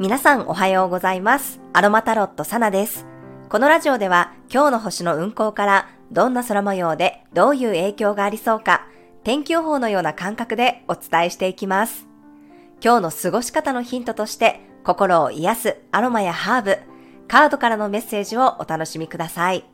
皆さんおはようございます。アロマタロットサナです。このラジオでは今日の星の運行からどんな空模様でどういう影響がありそうか天気予報のような感覚でお伝えしていきます。今日の過ごし方のヒントとして心を癒すアロマやハーブ、カードからのメッセージをお楽しみください。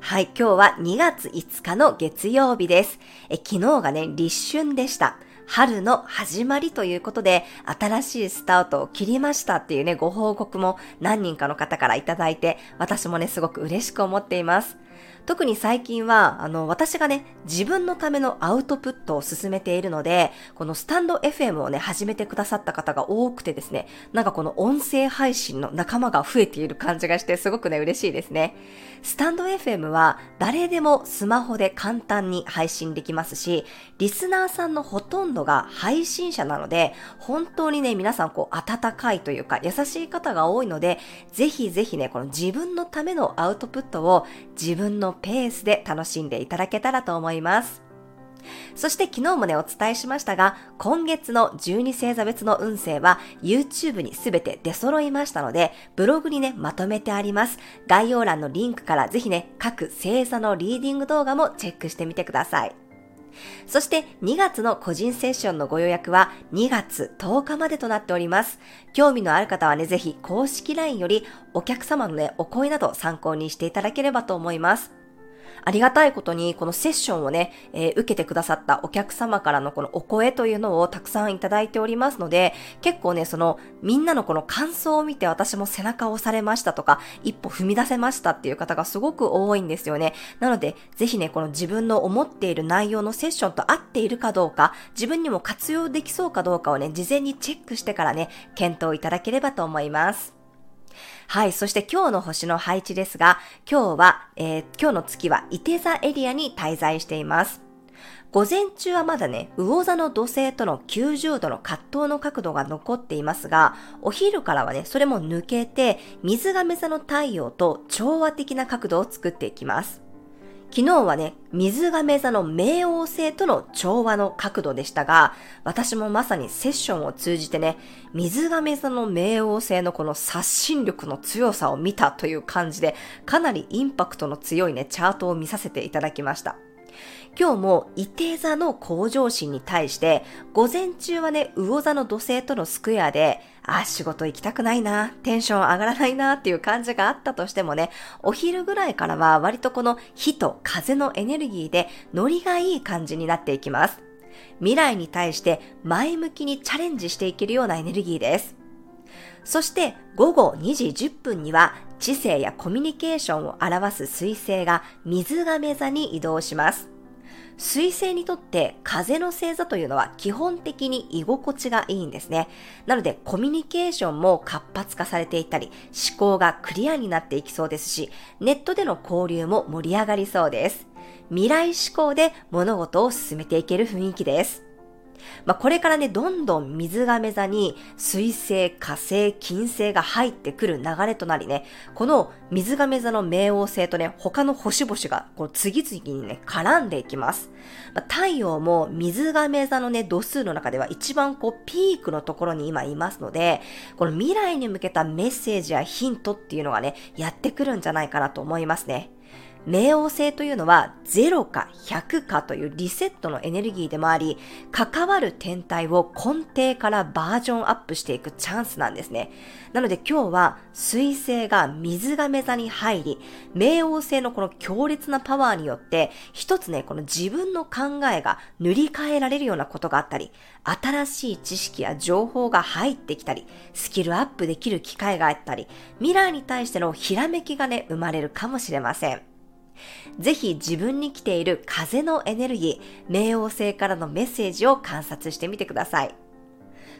はい、今日は2月5日の月曜日です。え昨日がね、立春でした。春の始まりということで、新しいスタートを切りましたっていうね、ご報告も何人かの方からいただいて、私もね、すごく嬉しく思っています。特に最近は、あの、私がね、自分のためのアウトプットを進めているので、このスタンド FM をね、始めてくださった方が多くてですね、なんかこの音声配信の仲間が増えている感じがして、すごくね、嬉しいですね。スタンド FM は誰でもスマホで簡単に配信できますし、リスナーさんのほとんどが配信者なので、本当にね、皆さんこう温かいというか優しい方が多いので、ぜひぜひね、この自分のためのアウトプットを自分のペースで楽しんでいただけたらと思います。そして昨日もね、お伝えしましたが、今月の12星座別の運勢は YouTube にすべて出揃いましたので、ブログにね、まとめてあります。概要欄のリンクからぜひね、各星座のリーディング動画もチェックしてみてください。そして2月の個人セッションのご予約は2月10日までとなっております。興味のある方はね、ぜひ公式 LINE よりお客様のね、お声など参考にしていただければと思います。ありがたいことに、このセッションをね、えー、受けてくださったお客様からのこのお声というのをたくさんいただいておりますので、結構ね、その、みんなのこの感想を見て私も背中を押されましたとか、一歩踏み出せましたっていう方がすごく多いんですよね。なので、ぜひね、この自分の思っている内容のセッションと合っているかどうか、自分にも活用できそうかどうかをね、事前にチェックしてからね、検討いただければと思います。はい、そして今日の星の配置ですが、今日は、えー、今日の月は伊手座エリアに滞在しています。午前中はまだね、魚座の土星との90度の葛藤の角度が残っていますが、お昼からはね、それも抜けて、水亀座の太陽と調和的な角度を作っていきます。昨日はね、水亀座の冥王星との調和の角度でしたが、私もまさにセッションを通じてね、水亀座の冥王星のこの刷新力の強さを見たという感じで、かなりインパクトの強いね、チャートを見させていただきました。今日も伊手座の向上心に対して、午前中はね、魚座の土星とのスクエアで、あ、仕事行きたくないな、テンション上がらないなっていう感じがあったとしてもね、お昼ぐらいからは割とこの火と風のエネルギーでノリがいい感じになっていきます。未来に対して前向きにチャレンジしていけるようなエネルギーです。そして午後2時10分には知性やコミュニケーションを表す彗星が水亀座に移動します。水星にとって風の星座というのは基本的に居心地がいいんですね。なのでコミュニケーションも活発化されていったり、思考がクリアになっていきそうですし、ネットでの交流も盛り上がりそうです。未来志向で物事を進めていける雰囲気です。まあ、これからね、どんどん水亀座に水星、火星、金星が入ってくる流れとなりね、この水亀座の冥王星とね、他の星々がこう次々にね、絡んでいきます。まあ、太陽も水亀座のね、度数の中では一番こうピークのところに今いますので、この未来に向けたメッセージやヒントっていうのがね、やってくるんじゃないかなと思いますね。冥王星というのは0か100かというリセットのエネルギーでもあり、関わる天体を根底からバージョンアップしていくチャンスなんですね。なので今日は水星が水亀座に入り、冥王星のこの強烈なパワーによって、一つね、この自分の考えが塗り替えられるようなことがあったり、新しい知識や情報が入ってきたり、スキルアップできる機会があったり、未来に対してのひらめきがね、生まれるかもしれません。ぜひ自分に来ている風のエネルギー、冥王星からのメッセージを観察してみてください。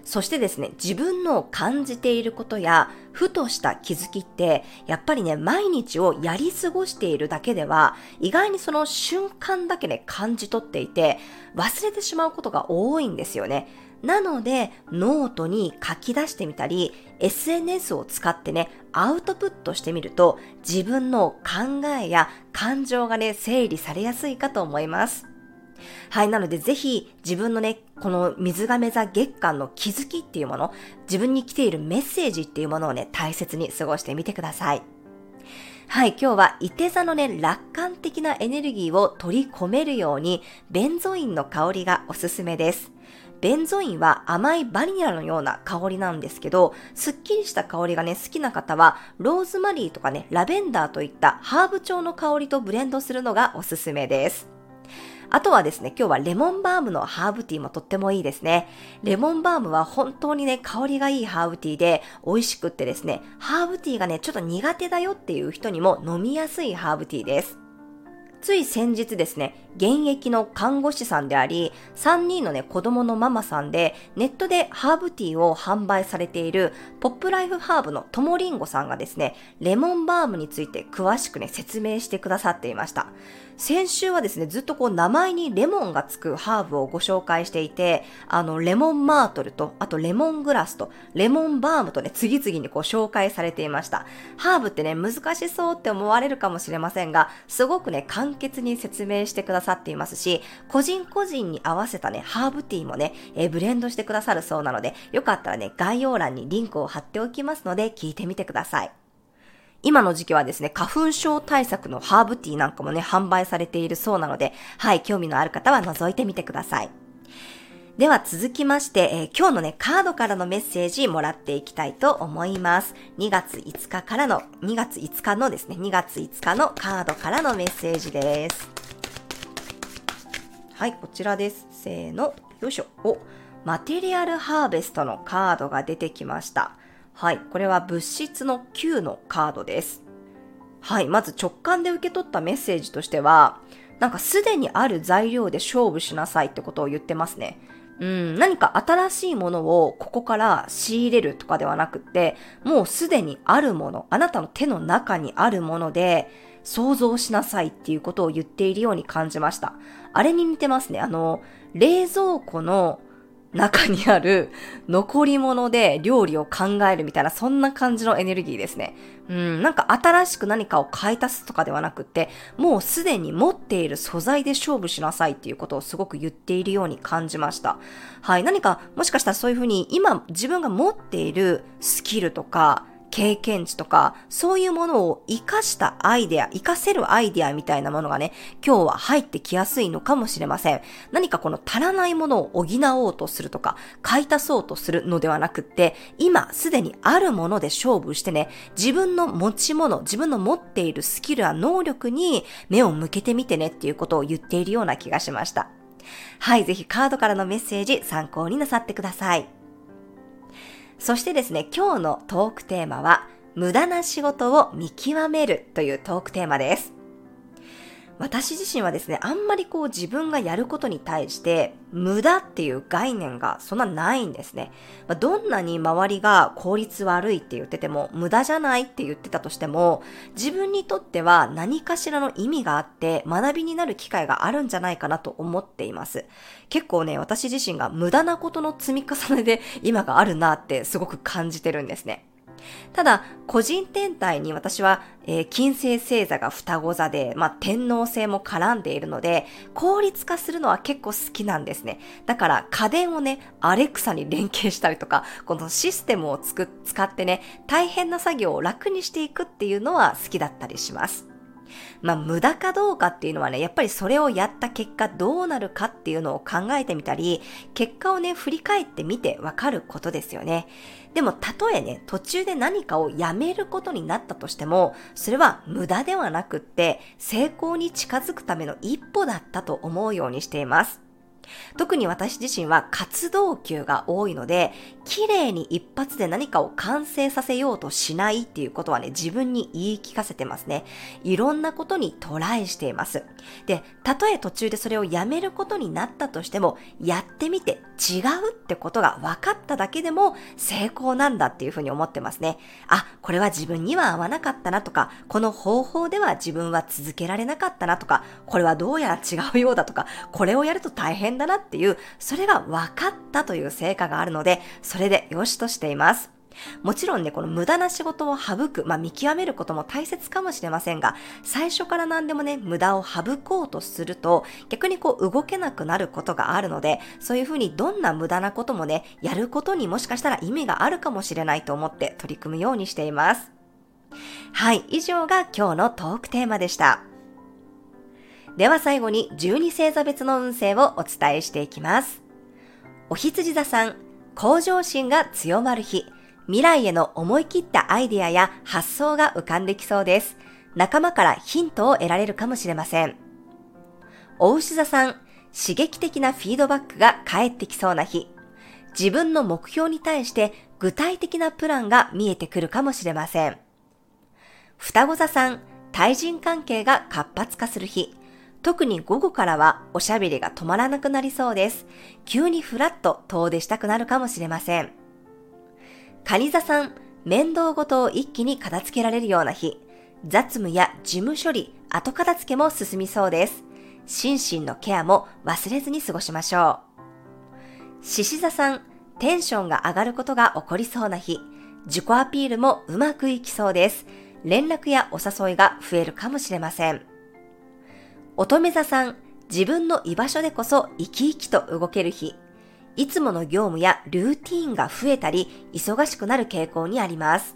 そしてですね、自分の感じていることや、ふとした気づきって、やっぱりね、毎日をやり過ごしているだけでは、意外にその瞬間だけね、感じ取っていて、忘れてしまうことが多いんですよね。なので、ノートに書き出してみたり、SNS を使ってね、アウトプットしてみると、自分の考えや感情がね、整理されやすいかと思います。はい、なのでぜひ自分のね、この水亀座月間の気づきっていうもの、自分に来ているメッセージっていうものをね、大切に過ごしてみてください。はい、今日は伊手座のね、楽観的なエネルギーを取り込めるように、ベンゾインの香りがおすすめです。ベンゾインは甘いバニラのような香りなんですけど、すっきりした香りがね、好きな方は、ローズマリーとかね、ラベンダーといったハーブ調の香りとブレンドするのがおすすめです。あとはですね、今日はレモンバームのハーブティーもとってもいいですね。レモンバームは本当にね、香りがいいハーブティーで美味しくってですね、ハーブティーがね、ちょっと苦手だよっていう人にも飲みやすいハーブティーです。つい先日ですね、現役の看護師さんであり、3人のね、子供のママさんで、ネットでハーブティーを販売されている、ポップライフハーブのともりんごさんがですね、レモンバームについて詳しくね、説明してくださっていました。先週はですね、ずっとこう名前にレモンがつくハーブをご紹介していて、あの、レモンマートルと、あとレモングラスと、レモンバームとね、次々にこう紹介されていました。ハーブってね、難しそうって思われるかもしれませんが、すごくね、簡潔に説明してくださっていますし、個人個人に合わせたね、ハーブティーもね、えー、ブレンドしてくださるそうなので、よかったらね、概要欄にリンクを貼っておきますので、聞いてみてください。今の時期はですね、花粉症対策のハーブティーなんかもね、販売されているそうなので、はい、興味のある方は覗いてみてください。では続きまして、えー、今日のね、カードからのメッセージもらっていきたいと思います。2月5日からの、2月5日のですね、2月5日のカードからのメッセージです。はい、こちらです。せーの、よいしょ。お、マテリアルハーベストのカードが出てきました。はい、これは物質の9のカードです。はい、まず直感で受け取ったメッセージとしては、なんかすでにある材料で勝負しなさいってことを言ってますね。うん、何か新しいものをここから仕入れるとかではなくって、もうすでにあるもの、あなたの手の中にあるもので、想像しなさいっていうことを言っているように感じました。あれに似てますね。あの、冷蔵庫の中にある 残り物で料理を考えるみたいな、そんな感じのエネルギーですね。うん、なんか新しく何かを買い足すとかではなくって、もうすでに持っている素材で勝負しなさいっていうことをすごく言っているように感じました。はい、何かもしかしたらそういうふうに今自分が持っているスキルとか、経験値とか、そういうものを活かしたアイデア、活かせるアイデアみたいなものがね、今日は入ってきやすいのかもしれません。何かこの足らないものを補おうとするとか、買い足そうとするのではなくって、今すでにあるもので勝負してね、自分の持ち物、自分の持っているスキルや能力に目を向けてみてねっていうことを言っているような気がしました。はい、ぜひカードからのメッセージ参考になさってください。そしてですね、今日のトークテーマは、無駄な仕事を見極めるというトークテーマです。私自身はですね、あんまりこう自分がやることに対して無駄っていう概念がそんなないんですね。まあ、どんなに周りが効率悪いって言ってても無駄じゃないって言ってたとしても自分にとっては何かしらの意味があって学びになる機会があるんじゃないかなと思っています。結構ね、私自身が無駄なことの積み重ねで今があるなってすごく感じてるんですね。ただ、個人天体に私は、えー、金星星座が双子座で、まあ、天皇星も絡んでいるので、効率化するのは結構好きなんですね。だから、家電をね、アレクサに連携したりとか、このシステムをつく使ってね、大変な作業を楽にしていくっていうのは好きだったりします。まあ、無駄かどうかっていうのはね、やっぱりそれをやった結果どうなるかっていうのを考えてみたり、結果をね、振り返ってみてわかることですよね。でも、たとえね、途中で何かをやめることになったとしても、それは無駄ではなくって、成功に近づくための一歩だったと思うようにしています。特に私自身は活動級が多いので、綺麗に一発で何かを完成させようとしないっていうことはね、自分に言い聞かせてますね。いろんなことにトライしています。で、たとえ途中でそれをやめることになったとしても、やってみて違うってことが分かっただけでも成功なんだっていうふうに思ってますね。あ、これは自分には合わなかったなとか、この方法では自分は続けられなかったなとか、これはどうやら違うようだとか、これをやると大変だだなっていう、それが分かったという成果があるので、それで良しとしています。もちろんね、この無駄な仕事を省く、まあ見極めることも大切かもしれませんが、最初から何でもね、無駄を省こうとすると、逆にこう動けなくなることがあるので、そういうふうにどんな無駄なこともね、やることにもしかしたら意味があるかもしれないと思って取り組むようにしています。はい、以上が今日のトークテーマでした。では最後に12星座別の運勢をお伝えしていきます。お羊座さん、向上心が強まる日、未来への思い切ったアイデアや発想が浮かんできそうです。仲間からヒントを得られるかもしれません。お牛座さん、刺激的なフィードバックが返ってきそうな日。自分の目標に対して具体的なプランが見えてくるかもしれません。双子座さん、対人関係が活発化する日。特に午後からはおしゃべりが止まらなくなりそうです。急にふらっと遠出したくなるかもしれません。カニ座さん、面倒ごとを一気に片付けられるような日。雑務や事務処理、後片付けも進みそうです。心身のケアも忘れずに過ごしましょう。獅子座さん、テンションが上がることが起こりそうな日。自己アピールもうまくいきそうです。連絡やお誘いが増えるかもしれません。乙女座さん、自分の居場所でこそ生き生きと動ける日。いつもの業務やルーティーンが増えたり、忙しくなる傾向にあります。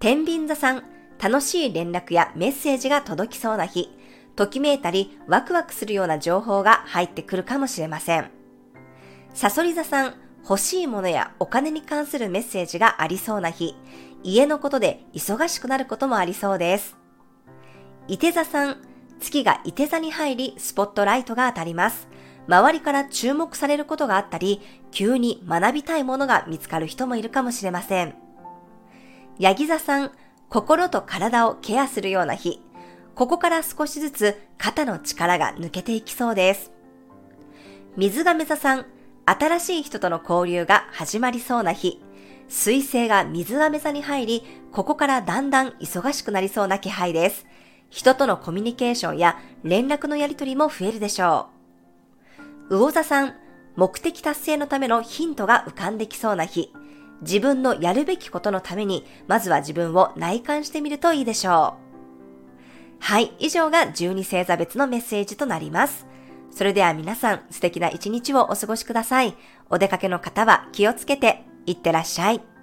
天秤座さん、楽しい連絡やメッセージが届きそうな日、ときめいたりワクワクするような情報が入ってくるかもしれません。サソリ座さん、欲しいものやお金に関するメッセージがありそうな日、家のことで忙しくなることもありそうです。伊手座さん、月が伊手座に入りスポットライトが当たります。周りから注目されることがあったり、急に学びたいものが見つかる人もいるかもしれません。ヤギ座さん、心と体をケアするような日。ここから少しずつ肩の力が抜けていきそうです。水亀座さん、新しい人との交流が始まりそうな日。水星が水亀座に入り、ここからだんだん忙しくなりそうな気配です。人とのコミュニケーションや連絡のやりとりも増えるでしょう。魚座さん、目的達成のためのヒントが浮かんできそうな日。自分のやるべきことのために、まずは自分を内観してみるといいでしょう。はい、以上が12星座別のメッセージとなります。それでは皆さん素敵な一日をお過ごしください。お出かけの方は気をつけていってらっしゃい。